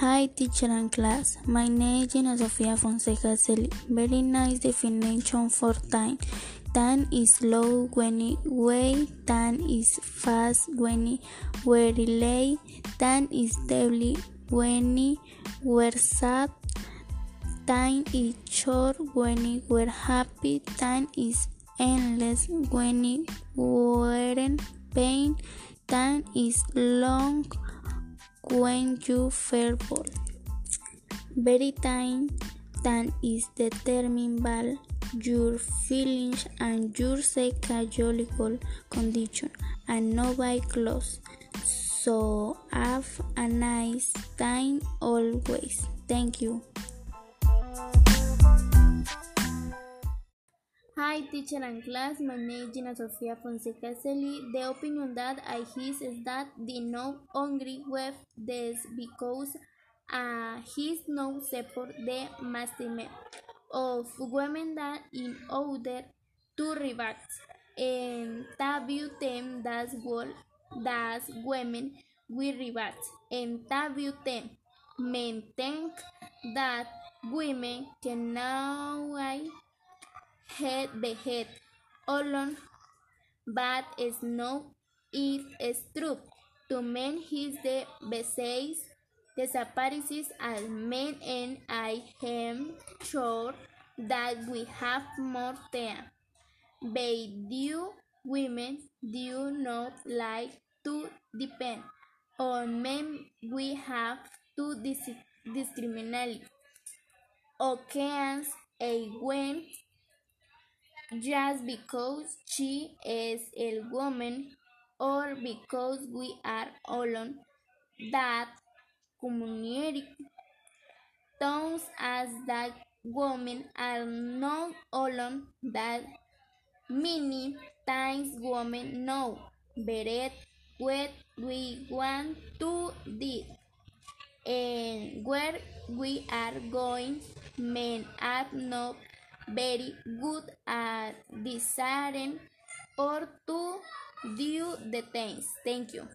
Hi teacher and class, my name is Gina Sofia Fonseca Celi. Very nice definition for time. Time is slow when it wait, time is fast when it very late, time is deadly when it were sad, time is short when it were happy, time is endless when it weren't pain, time is long when you verbal. Very time that is determined by your feelings and your psychological condition and not by clothes. So have a nice time always. Thank you. Hi teacher and class, my name is Gina Sofia Fonseca Celi. The opinion that I hear is that the no hungry with this because uh, he's no support the mastermind of women that in order to react and that view them that's what that women will react and that view them men think that women can now head the head alone, but it's not it is true. To men he's the besides desapareces as men and I am sure that we have more time. But do women do not like to depend on men we have to dis discriminate. Okay, a when just because she is a woman or because we are alone that community tells us that women are not alone that many times women know better what we want to do and where we are going men are not very good at deciding or to do the things. Thank you.